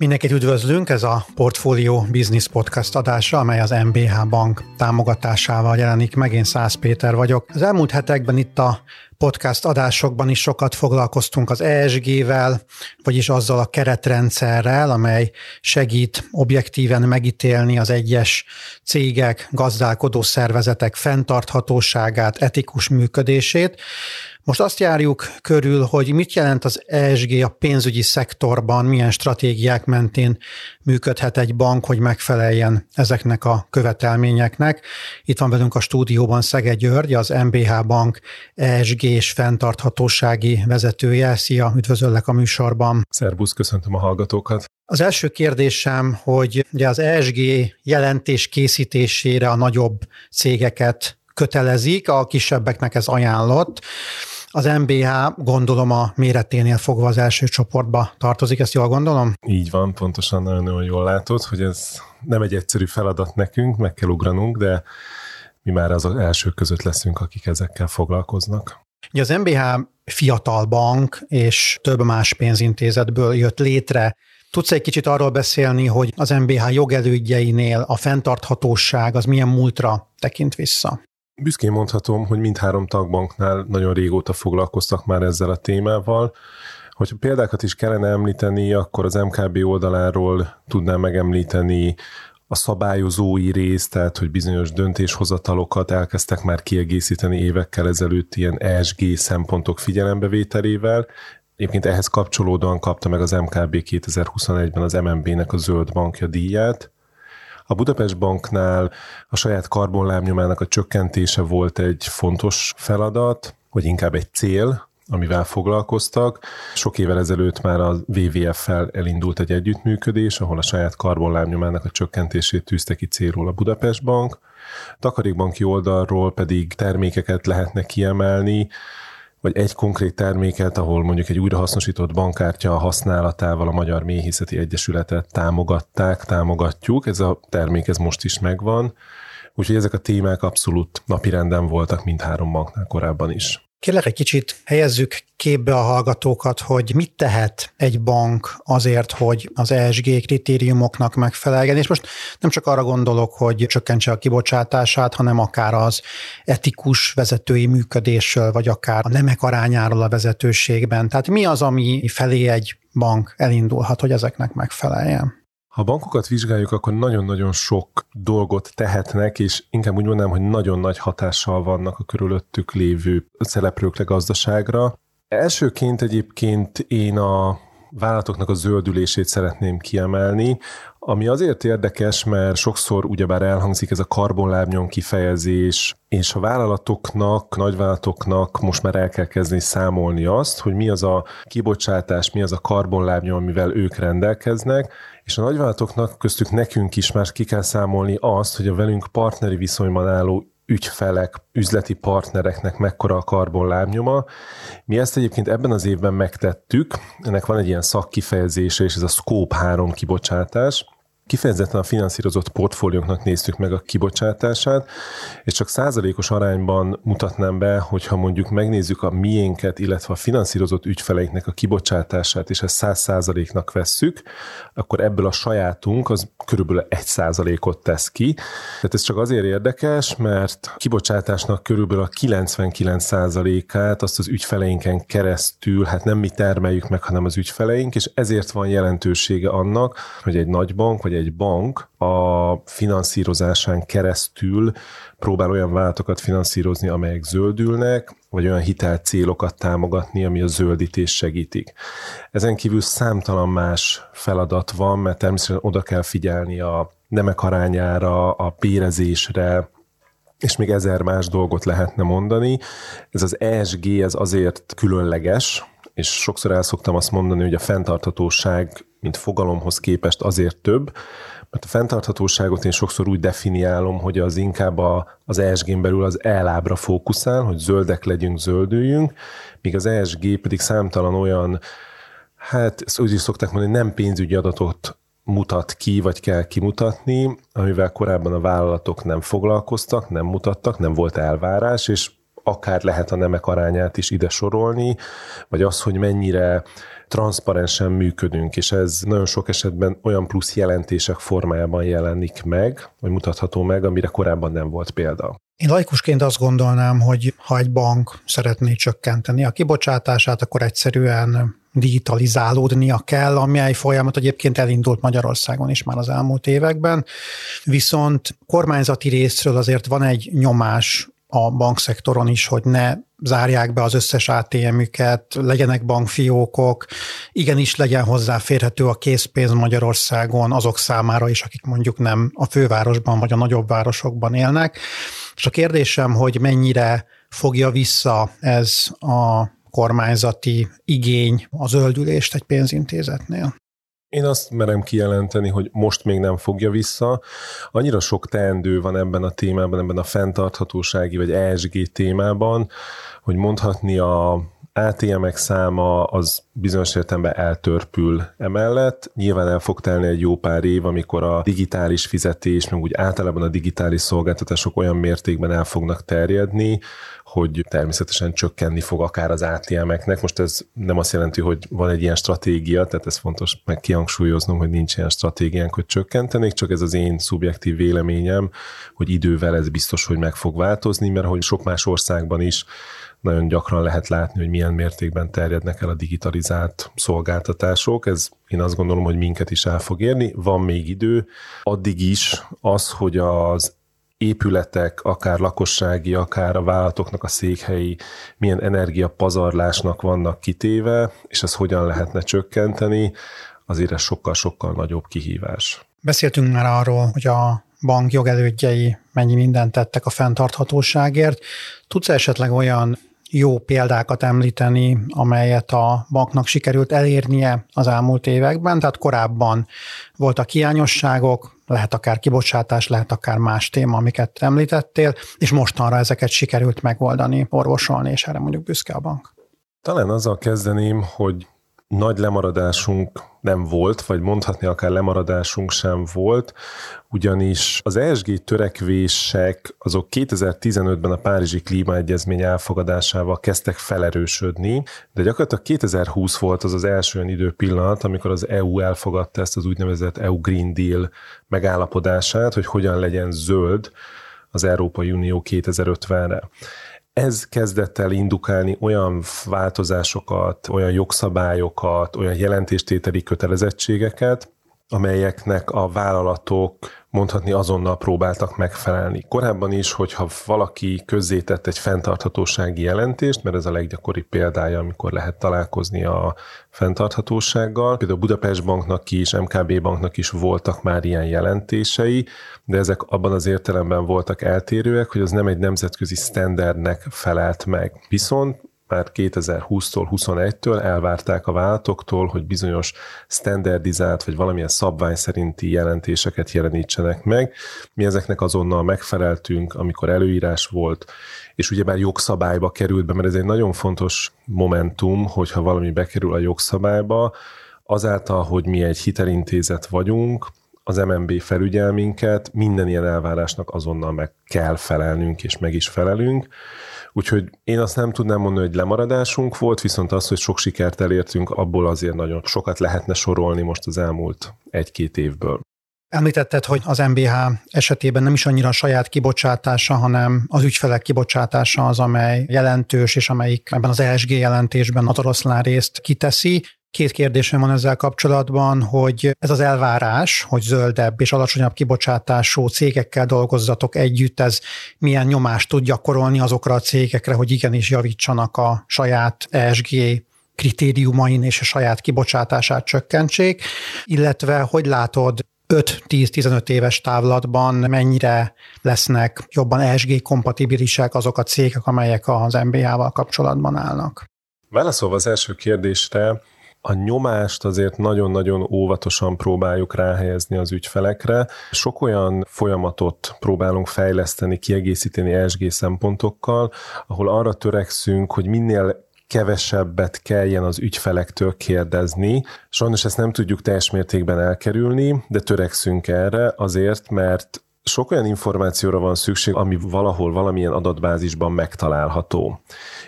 Mindenkit üdvözlünk, ez a Portfolio Business Podcast adása, amely az MBH Bank támogatásával jelenik meg. Én Szász Péter vagyok. Az elmúlt hetekben itt a podcast adásokban is sokat foglalkoztunk az ESG-vel, vagyis azzal a keretrendszerrel, amely segít objektíven megítélni az egyes cégek, gazdálkodó szervezetek fenntarthatóságát, etikus működését. Most azt járjuk körül, hogy mit jelent az ESG a pénzügyi szektorban, milyen stratégiák mentén működhet egy bank, hogy megfeleljen ezeknek a követelményeknek. Itt van velünk a stúdióban Szege György, az MBH Bank ESG és fenntarthatósági vezetője. Szia, üdvözöllek a műsorban. Szerbusz, köszöntöm a hallgatókat. Az első kérdésem, hogy ugye az ESG jelentés készítésére a nagyobb cégeket kötelezik, a kisebbeknek ez ajánlott. Az MBH gondolom a méreténél fogva az első csoportba tartozik, ezt jól gondolom? Így van, pontosan nagyon jól látod, hogy ez nem egy egyszerű feladat nekünk, meg kell ugranunk, de mi már az első között leszünk, akik ezekkel foglalkoznak. Ugye az MBH fiatal bank és több más pénzintézetből jött létre. Tudsz egy kicsit arról beszélni, hogy az MBH jogelődjeinél a fenntarthatóság az milyen múltra tekint vissza? Büszkén mondhatom, hogy mindhárom tagbanknál nagyon régóta foglalkoztak már ezzel a témával. Hogyha példákat is kellene említeni, akkor az MKB oldaláról tudnám megemlíteni a szabályozói rész, tehát hogy bizonyos döntéshozatalokat elkezdtek már kiegészíteni évekkel ezelőtt ilyen ESG szempontok figyelembevételével. Egyébként ehhez kapcsolódóan kapta meg az MKB 2021-ben az MNB-nek a zöld bankja díját. A Budapest Banknál a saját karbonlábnyomának a csökkentése volt egy fontos feladat, vagy inkább egy cél, amivel foglalkoztak. Sok évvel ezelőtt már a WWF-fel elindult egy együttműködés, ahol a saját karbonlábnyomának a csökkentését tűzte ki célról a Budapest Bank. Takarékbanki oldalról pedig termékeket lehetne kiemelni, vagy egy konkrét terméket, ahol mondjuk egy újrahasznosított bankkártya használatával a Magyar Méhészeti Egyesületet támogatták, támogatjuk. Ez a termék ez most is megvan. Úgyhogy ezek a témák abszolút napirenden voltak mindhárom banknál korábban is. Kérlek egy kicsit helyezzük képbe a hallgatókat, hogy mit tehet egy bank azért, hogy az ESG kritériumoknak megfeleljen, és most nem csak arra gondolok, hogy csökkentse a kibocsátását, hanem akár az etikus vezetői működésről, vagy akár a nemek arányáról a vezetőségben. Tehát mi az, ami felé egy bank elindulhat, hogy ezeknek megfeleljen? Ha a bankokat vizsgáljuk, akkor nagyon-nagyon sok dolgot tehetnek, és inkább úgy mondanám, hogy nagyon nagy hatással vannak a körülöttük lévő szereplőkre, gazdaságra. Elsőként egyébként én a vállalatoknak a zöldülését szeretném kiemelni, ami azért érdekes, mert sokszor ugyebár elhangzik ez a karbonlábnyom kifejezés, és a vállalatoknak, nagyvállalatoknak most már el kell kezdeni számolni azt, hogy mi az a kibocsátás, mi az a karbonlábnyom, amivel ők rendelkeznek, és a nagyvállalatoknak köztük nekünk is már ki kell számolni azt, hogy a velünk partneri viszonyban álló ügyfelek, üzleti partnereknek mekkora a karbonlábnyoma. Mi ezt egyébként ebben az évben megtettük, ennek van egy ilyen szakkifejezése, és ez a Scope 3 kibocsátás, kifejezetten a finanszírozott portfólióknak néztük meg a kibocsátását, és csak százalékos arányban mutatnám be, hogyha mondjuk megnézzük a miénket, illetve a finanszírozott ügyfeleinknek a kibocsátását, és ezt száz százaléknak vesszük, akkor ebből a sajátunk az körülbelül egy százalékot tesz ki. Tehát ez csak azért érdekes, mert kibocsátásnak körülbelül a 99 százalékát azt az ügyfeleinken keresztül, hát nem mi termeljük meg, hanem az ügyfeleink, és ezért van jelentősége annak, hogy egy nagy bank vagy egy bank a finanszírozásán keresztül próbál olyan váltokat finanszírozni, amelyek zöldülnek, vagy olyan hitel célokat támogatni, ami a zöldítés segítik. Ezen kívül számtalan más feladat van, mert természetesen oda kell figyelni a nemek arányára, a bérezésre, és még ezer más dolgot lehetne mondani. Ez az ESG, ez azért különleges, és sokszor el szoktam azt mondani, hogy a fenntarthatóság, mint fogalomhoz képest azért több, mert a fenntarthatóságot én sokszor úgy definiálom, hogy az inkább a, az ESG-n belül az elábra fókuszál, hogy zöldek legyünk, zöldüljünk, míg az ESG pedig számtalan olyan, hát úgy is szokták mondani, nem pénzügyi adatot mutat ki, vagy kell kimutatni, amivel korábban a vállalatok nem foglalkoztak, nem mutattak, nem volt elvárás, és akár lehet a nemek arányát is ide sorolni, vagy az, hogy mennyire transzparensen működünk, és ez nagyon sok esetben olyan plusz jelentések formájában jelenik meg, vagy mutatható meg, amire korábban nem volt példa. Én laikusként azt gondolnám, hogy ha egy bank szeretné csökkenteni a kibocsátását, akkor egyszerűen digitalizálódnia kell, amely folyamat egyébként elindult Magyarországon is már az elmúlt években. Viszont kormányzati részről azért van egy nyomás a bankszektoron is, hogy ne zárják be az összes ATM-üket, legyenek bankfiókok, igenis legyen hozzáférhető a készpénz Magyarországon azok számára is, akik mondjuk nem a fővárosban vagy a nagyobb városokban élnek. És a kérdésem, hogy mennyire fogja vissza ez a kormányzati igény a zöldülést egy pénzintézetnél? Én azt merem kijelenteni, hogy most még nem fogja vissza. Annyira sok teendő van ebben a témában, ebben a fenntarthatósági vagy ESG témában, hogy mondhatni a ATM-ek száma az bizonyos értelemben eltörpül emellett. Nyilván el fog telni egy jó pár év, amikor a digitális fizetés, meg úgy általában a digitális szolgáltatások olyan mértékben el fognak terjedni, hogy természetesen csökkenni fog akár az ATM-eknek. Most ez nem azt jelenti, hogy van egy ilyen stratégia, tehát ez fontos meg kihangsúlyoznom, hogy nincs ilyen stratégiánk, hogy csökkentenék, csak ez az én szubjektív véleményem, hogy idővel ez biztos, hogy meg fog változni, mert hogy sok más országban is nagyon gyakran lehet látni, hogy milyen mértékben terjednek el a digitalizált szolgáltatások. Ez én azt gondolom, hogy minket is el fog érni. Van még idő. Addig is az, hogy az épületek, akár lakossági, akár a vállalatoknak a székhelyi milyen energiapazarlásnak vannak kitéve, és ez hogyan lehetne csökkenteni, azért ez sokkal-sokkal nagyobb kihívás. Beszéltünk már arról, hogy a bank jogelődjei mennyi mindent tettek a fenntarthatóságért. Tudsz esetleg olyan jó példákat említeni, amelyet a banknak sikerült elérnie az elmúlt években, tehát korábban voltak hiányosságok, lehet akár kibocsátás, lehet akár más téma, amiket említettél, és mostanra ezeket sikerült megoldani, orvosolni, és erre mondjuk büszke a bank. Talán azzal kezdeném, hogy nagy lemaradásunk nem volt, vagy mondhatni akár lemaradásunk sem volt, ugyanis az ESG törekvések azok 2015-ben a Párizsi Klímaegyezmény elfogadásával kezdtek felerősödni, de gyakorlatilag 2020 volt az az első olyan időpillanat, amikor az EU elfogadta ezt az úgynevezett EU Green Deal megállapodását, hogy hogyan legyen zöld az Európai Unió 2050-re ez kezdett el indukálni olyan változásokat, olyan jogszabályokat, olyan jelentéstételi kötelezettségeket, amelyeknek a vállalatok mondhatni azonnal próbáltak megfelelni. Korábban is, hogyha valaki közzétett egy fenntarthatósági jelentést, mert ez a leggyakoribb példája, amikor lehet találkozni a fenntarthatósággal. Például Budapest Banknak is, MKB Banknak is voltak már ilyen jelentései, de ezek abban az értelemben voltak eltérőek, hogy az nem egy nemzetközi standardnek felelt meg. Viszont már 2020-tól, 21-től elvárták a vállalatoktól, hogy bizonyos standardizált vagy valamilyen szabvány szerinti jelentéseket jelenítsenek meg. Mi ezeknek azonnal megfeleltünk, amikor előírás volt, és ugyebár jogszabályba került be, mert ez egy nagyon fontos momentum, hogyha valami bekerül a jogszabályba, azáltal, hogy mi egy hitelintézet vagyunk, az MNB felügyel minket, minden ilyen elvárásnak azonnal meg kell felelnünk, és meg is felelünk. Úgyhogy én azt nem tudnám mondani, hogy lemaradásunk volt, viszont az, hogy sok sikert elértünk, abból azért nagyon sokat lehetne sorolni most az elmúlt egy-két évből. Említetted, hogy az MBH esetében nem is annyira a saját kibocsátása, hanem az ügyfelek kibocsátása az, amely jelentős, és amelyik ebben az ESG jelentésben a oroszlán részt kiteszi. Két kérdésem van ezzel kapcsolatban, hogy ez az elvárás, hogy zöldebb és alacsonyabb kibocsátású cégekkel dolgozzatok együtt, ez milyen nyomást tud gyakorolni azokra a cégekre, hogy igenis javítsanak a saját ESG kritériumain és a saját kibocsátását csökkentsék, illetve hogy látod 5-10-15 éves távlatban mennyire lesznek jobban ESG kompatibilisek azok a cégek, amelyek az MBA-val kapcsolatban állnak? Válaszolva az első kérdésre, a nyomást azért nagyon-nagyon óvatosan próbáljuk ráhelyezni az ügyfelekre. Sok olyan folyamatot próbálunk fejleszteni, kiegészíteni ESG szempontokkal, ahol arra törekszünk, hogy minél kevesebbet kelljen az ügyfelektől kérdezni. Sajnos ezt nem tudjuk teljes mértékben elkerülni, de törekszünk erre azért, mert sok olyan információra van szükség, ami valahol valamilyen adatbázisban megtalálható.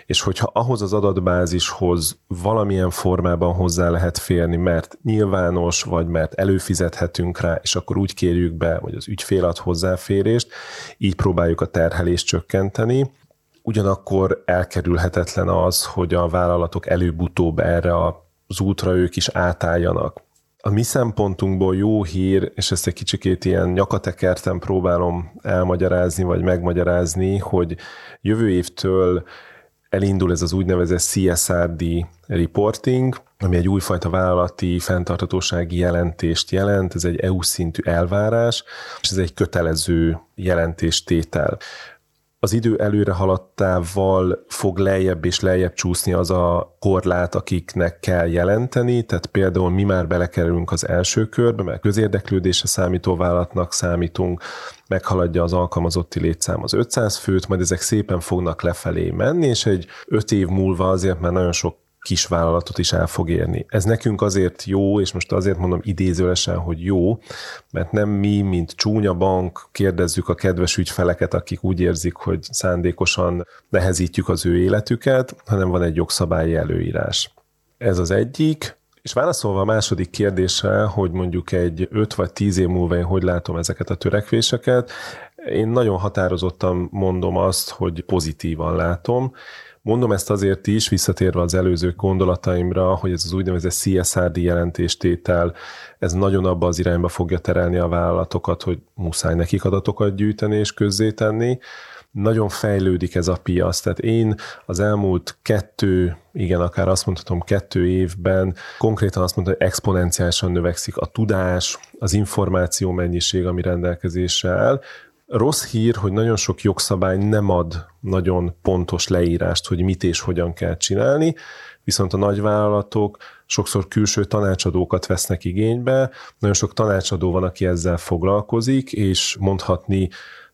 És hogyha ahhoz az adatbázishoz valamilyen formában hozzá lehet férni, mert nyilvános, vagy mert előfizethetünk rá, és akkor úgy kérjük be, hogy az ügyfél ad hozzáférést, így próbáljuk a terhelést csökkenteni, ugyanakkor elkerülhetetlen az, hogy a vállalatok előbb-utóbb erre az útra ők is átálljanak a mi szempontunkból jó hír, és ezt egy kicsikét ilyen nyakatekerten próbálom elmagyarázni, vagy megmagyarázni, hogy jövő évtől elindul ez az úgynevezett CSRD reporting, ami egy újfajta vállalati fenntartatósági jelentést jelent, ez egy EU szintű elvárás, és ez egy kötelező jelentéstétel az idő előre haladtával fog lejjebb és lejjebb csúszni az a korlát, akiknek kell jelenteni, tehát például mi már belekerülünk az első körbe, mert közérdeklődése számító vállalatnak számítunk, meghaladja az alkalmazotti létszám az 500 főt, majd ezek szépen fognak lefelé menni, és egy 5 év múlva azért már nagyon sok kis vállalatot is el fog érni. Ez nekünk azért jó, és most azért mondom idézőlesen, hogy jó, mert nem mi, mint csúnya bank kérdezzük a kedves ügyfeleket, akik úgy érzik, hogy szándékosan nehezítjük az ő életüket, hanem van egy jogszabályi előírás. Ez az egyik. És válaszolva a második kérdésre, hogy mondjuk egy 5 vagy 10 év múlva én hogy látom ezeket a törekvéseket, én nagyon határozottan mondom azt, hogy pozitívan látom, Mondom ezt azért is, visszatérve az előző gondolataimra, hogy ez az úgynevezett CSRD jelentéstétel, ez nagyon abba az irányba fogja terelni a vállalatokat, hogy muszáj nekik adatokat gyűjteni és közzétenni. Nagyon fejlődik ez a piac, tehát én az elmúlt kettő, igen, akár azt mondhatom kettő évben konkrétan azt mondtam, hogy exponenciálisan növekszik a tudás, az információ mennyiség, ami rendelkezésre áll, Rossz hír, hogy nagyon sok jogszabály nem ad nagyon pontos leírást, hogy mit és hogyan kell csinálni, viszont a nagyvállalatok sokszor külső tanácsadókat vesznek igénybe, nagyon sok tanácsadó van, aki ezzel foglalkozik, és mondhatni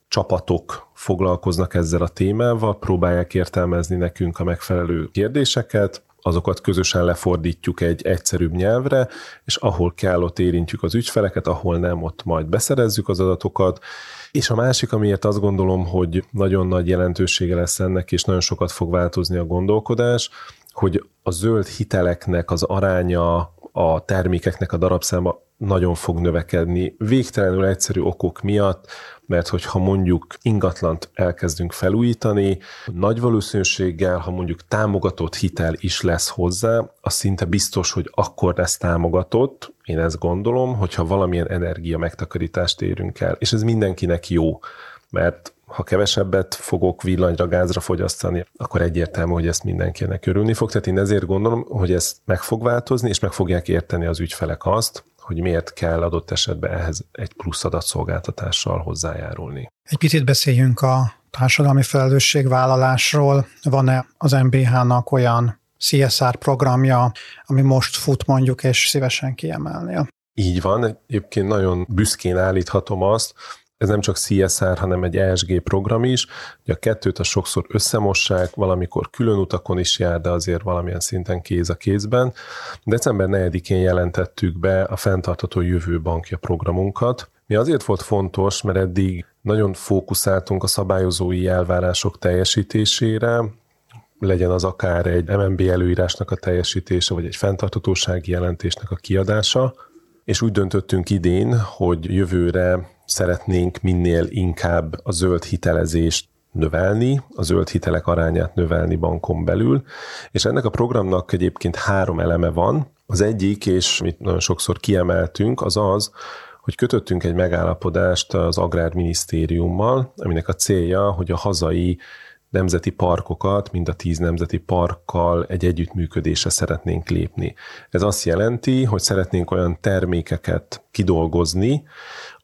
csapatok foglalkoznak ezzel a témával, próbálják értelmezni nekünk a megfelelő kérdéseket, azokat közösen lefordítjuk egy egyszerűbb nyelvre, és ahol kell, ott érintjük az ügyfeleket, ahol nem, ott majd beszerezzük az adatokat, és a másik, amiért azt gondolom, hogy nagyon nagy jelentősége lesz ennek, és nagyon sokat fog változni a gondolkodás, hogy a zöld hiteleknek az aránya a termékeknek a darabszáma nagyon fog növekedni. Végtelenül egyszerű okok miatt, mert hogyha mondjuk ingatlant elkezdünk felújítani, nagy valószínűséggel, ha mondjuk támogatott hitel is lesz hozzá, az szinte biztos, hogy akkor lesz támogatott, én ezt gondolom, hogyha valamilyen energia megtakarítást érünk el. És ez mindenkinek jó, mert ha kevesebbet fogok villanyra, gázra fogyasztani, akkor egyértelmű, hogy ezt mindenkinek örülni fog. Tehát én ezért gondolom, hogy ez meg fog változni, és meg fogják érteni az ügyfelek azt, hogy miért kell adott esetben ehhez egy plusz adatszolgáltatással hozzájárulni. Egy picit beszéljünk a társadalmi felelősségvállalásról. Van-e az MBH-nak olyan CSR programja, ami most fut mondjuk, és szívesen kiemelnél? Így van, egyébként nagyon büszkén állíthatom azt, ez nem csak CSR, hanem egy ESG program is. Ugye a kettőt a sokszor összemossák, valamikor külön utakon is jár, de azért valamilyen szinten kéz a kézben. December 4-én jelentettük be a Fentartató Jövő Bankja programunkat. Mi azért volt fontos, mert eddig nagyon fókuszáltunk a szabályozói elvárások teljesítésére, legyen az akár egy MNB előírásnak a teljesítése, vagy egy fenntartatósági jelentésnek a kiadása, és úgy döntöttünk idén, hogy jövőre szeretnénk minél inkább a zöld hitelezést növelni, a zöld hitelek arányát növelni bankon belül, és ennek a programnak egyébként három eleme van. Az egyik, és mit nagyon sokszor kiemeltünk, az az, hogy kötöttünk egy megállapodást az Agrárminisztériummal, aminek a célja, hogy a hazai nemzeti parkokat, mind a tíz nemzeti parkkal egy együttműködésre szeretnénk lépni. Ez azt jelenti, hogy szeretnénk olyan termékeket kidolgozni,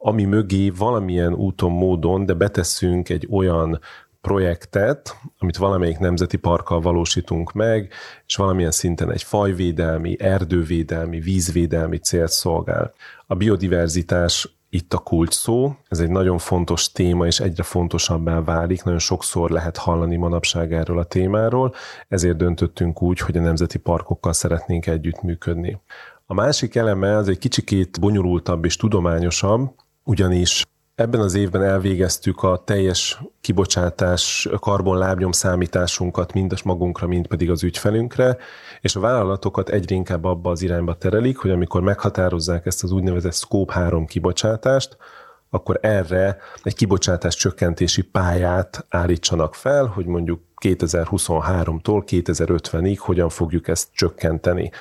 ami mögé valamilyen úton, módon, de betesszünk egy olyan projektet, amit valamelyik nemzeti parkkal valósítunk meg, és valamilyen szinten egy fajvédelmi, erdővédelmi, vízvédelmi célt szolgál. A biodiverzitás itt a kulcs szó. Ez egy nagyon fontos téma, és egyre fontosabbá válik. Nagyon sokszor lehet hallani manapság erről a témáról, ezért döntöttünk úgy, hogy a nemzeti parkokkal szeretnénk együttműködni. A másik eleme az egy kicsikét bonyolultabb és tudományosabb, ugyanis Ebben az évben elvégeztük a teljes kibocsátás karbonlábnyom számításunkat mind magunkra, mind pedig az ügyfelünkre, és a vállalatokat egyre inkább abba az irányba terelik, hogy amikor meghatározzák ezt az úgynevezett Scope 3 kibocsátást, akkor erre egy kibocsátás csökkentési pályát állítsanak fel, hogy mondjuk 2023-tól 2050-ig hogyan fogjuk ezt csökkenteni.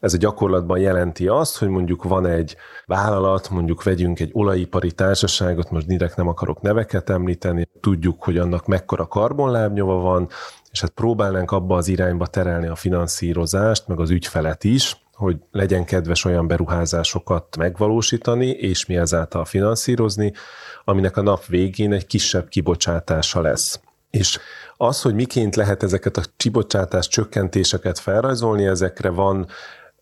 Ez a gyakorlatban jelenti azt, hogy mondjuk van egy vállalat, mondjuk vegyünk egy olajipari társaságot, most direkt nem akarok neveket említeni, tudjuk, hogy annak mekkora karbonlábnyoma van, és hát próbálnánk abba az irányba terelni a finanszírozást, meg az ügyfelet is, hogy legyen kedves olyan beruházásokat megvalósítani, és mi ezáltal finanszírozni, aminek a nap végén egy kisebb kibocsátása lesz. És az, hogy miként lehet ezeket a kibocsátás csökkentéseket felrajzolni, ezekre van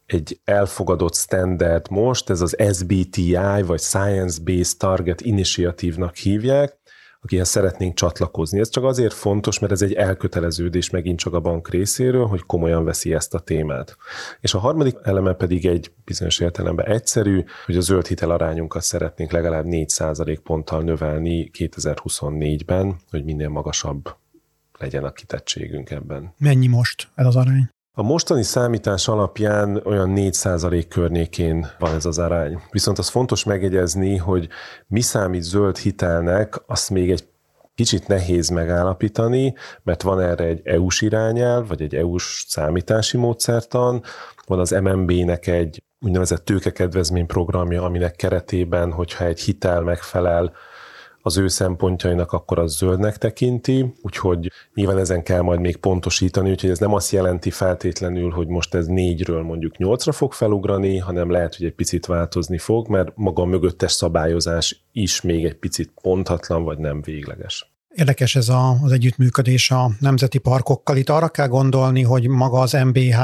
egy elfogadott standard most, ez az SBTI, vagy Science Based Target Initiative-nak hívják, akihez szeretnénk csatlakozni. Ez csak azért fontos, mert ez egy elköteleződés megint csak a bank részéről, hogy komolyan veszi ezt a témát. És a harmadik eleme pedig egy bizonyos értelemben egyszerű, hogy a zöld hitel arányunkat szeretnénk legalább 4 ponttal növelni 2024-ben, hogy minél magasabb legyen a kitettségünk ebben. Mennyi most ez az arány? A mostani számítás alapján olyan 4% környékén van ez az arány. Viszont az fontos megjegyezni, hogy mi számít zöld hitelnek, azt még egy kicsit nehéz megállapítani, mert van erre egy EU-s irányel, vagy egy EU-s számítási módszertan, van az MNB-nek egy úgynevezett tőkekedvezmény programja, aminek keretében, hogyha egy hitel megfelel az ő szempontjainak, akkor az zöldnek tekinti, úgyhogy nyilván ezen kell majd még pontosítani, úgyhogy ez nem azt jelenti feltétlenül, hogy most ez négyről mondjuk nyolcra fog felugrani, hanem lehet, hogy egy picit változni fog, mert maga a mögöttes szabályozás is még egy picit pontatlan, vagy nem végleges. Érdekes ez a, az együttműködés a nemzeti parkokkal. Itt arra kell gondolni, hogy maga az MBH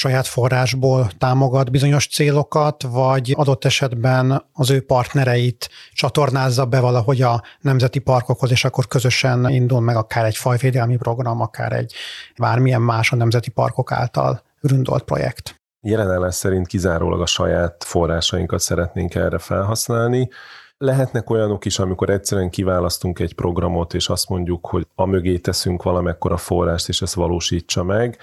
saját forrásból támogat bizonyos célokat, vagy adott esetben az ő partnereit csatornázza be valahogy a nemzeti parkokhoz, és akkor közösen indul meg akár egy fajvédelmi program, akár egy bármilyen más a nemzeti parkok által ründolt projekt. Jelenállás szerint kizárólag a saját forrásainkat szeretnénk erre felhasználni. Lehetnek olyanok is, amikor egyszerűen kiválasztunk egy programot, és azt mondjuk, hogy a mögé teszünk valamekkora forrást, és ezt valósítsa meg.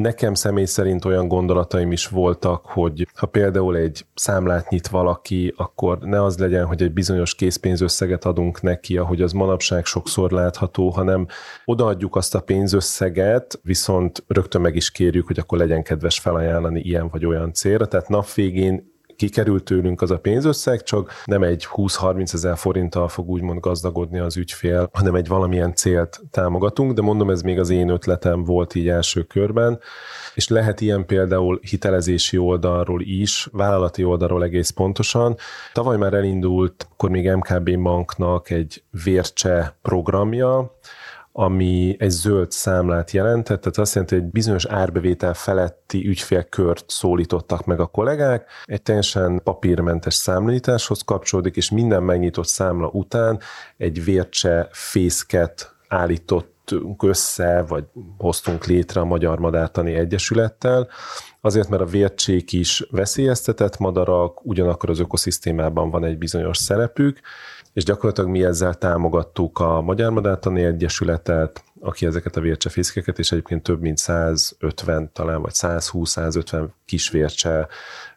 Nekem személy szerint olyan gondolataim is voltak, hogy ha például egy számlát nyit valaki, akkor ne az legyen, hogy egy bizonyos készpénzösszeget adunk neki, ahogy az manapság sokszor látható, hanem odaadjuk azt a pénzösszeget, viszont rögtön meg is kérjük, hogy akkor legyen kedves felajánlani ilyen vagy olyan célra. Tehát nap végén kikerült tőlünk az a pénzösszeg, csak nem egy 20-30 ezer forinttal fog úgymond gazdagodni az ügyfél, hanem egy valamilyen célt támogatunk, de mondom, ez még az én ötletem volt így első körben, és lehet ilyen például hitelezési oldalról is, vállalati oldalról egész pontosan. Tavaly már elindult, akkor még MKB banknak egy vércse programja, ami egy zöld számlát jelentett, tehát azt jelenti, hogy egy bizonyos árbevétel feletti ügyfélkört szólítottak meg a kollégák, egy teljesen papírmentes számlításhoz kapcsolódik, és minden megnyitott számla után egy vércse fészket állított össze, vagy hoztunk létre a Magyar Madártani Egyesülettel, azért, mert a vércsék is veszélyeztetett madarak, ugyanakkor az ökoszisztémában van egy bizonyos szerepük, és gyakorlatilag mi ezzel támogattuk a Magyar Madártani Egyesületet, aki ezeket a vércsefészkeket, és egyébként több mint 150, talán vagy 120-150 kis vércse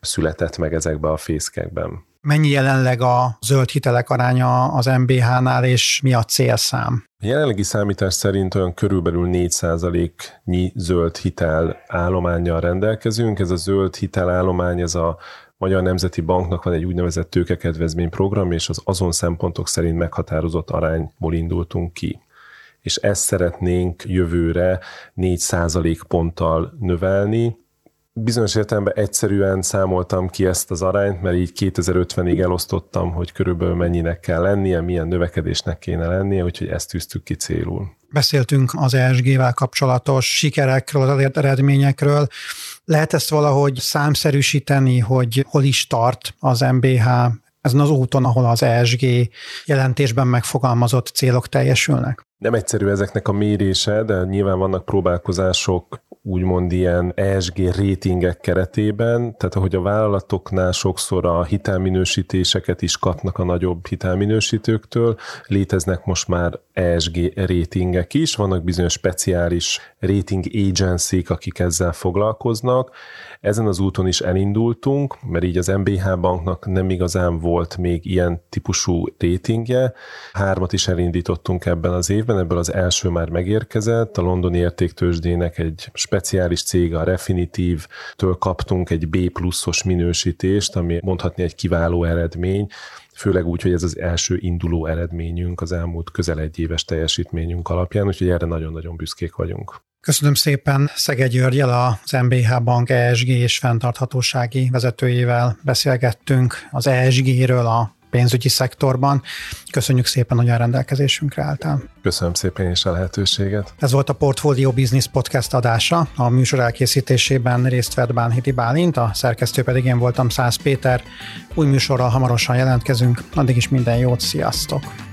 született meg ezekbe a fészkekben. Mennyi jelenleg a zöld hitelek aránya az MBH-nál, és mi a célszám? A jelenlegi számítás szerint olyan körülbelül 4%-nyi zöld hitel állományjal rendelkezünk. Ez a zöld hitel állomány, ez a Magyar Nemzeti Banknak van egy úgynevezett tőkekedvezményprogram, és az azon szempontok szerint meghatározott arányból indultunk ki. És ezt szeretnénk jövőre 4% ponttal növelni, bizonyos értelemben egyszerűen számoltam ki ezt az arányt, mert így 2050-ig elosztottam, hogy körülbelül mennyinek kell lennie, milyen növekedésnek kéne lennie, úgyhogy ezt tűztük ki célul. Beszéltünk az ESG-vel kapcsolatos sikerekről, az eredményekről. Lehet ezt valahogy számszerűsíteni, hogy hol is tart az MBH ezen az úton, ahol az ESG jelentésben megfogalmazott célok teljesülnek? Nem egyszerű ezeknek a mérése, de nyilván vannak próbálkozások úgymond ilyen ESG rétingek keretében, tehát ahogy a vállalatoknál sokszor a hitelminősítéseket is kapnak a nagyobb hitelminősítőktől, léteznek most már ESG rétingek is, vannak bizonyos speciális rating agency akik ezzel foglalkoznak. Ezen az úton is elindultunk, mert így az MBH banknak nem igazán volt még ilyen típusú rétingje. Hármat is elindítottunk ebben az évben, ebből az első már megérkezett, a londoni értéktősdének egy speciális cég, a Refinitiv-től kaptunk egy B pluszos minősítést, ami mondhatni egy kiváló eredmény, főleg úgy, hogy ez az első induló eredményünk az elmúlt közel egy éves teljesítményünk alapján, úgyhogy erre nagyon-nagyon büszkék vagyunk. Köszönöm szépen Szege Györgyel, az MBH Bank ESG és fenntarthatósági vezetőjével beszélgettünk az ESG-ről, a pénzügyi szektorban. Köszönjük szépen, hogy a rendelkezésünkre álltál. Köszönöm szépen is a lehetőséget. Ez volt a Portfolio Business Podcast adása. A műsor elkészítésében részt vett Bánhidi Bálint, a szerkesztő pedig én voltam Száz Péter. Új műsorral hamarosan jelentkezünk. Addig is minden jót, sziasztok!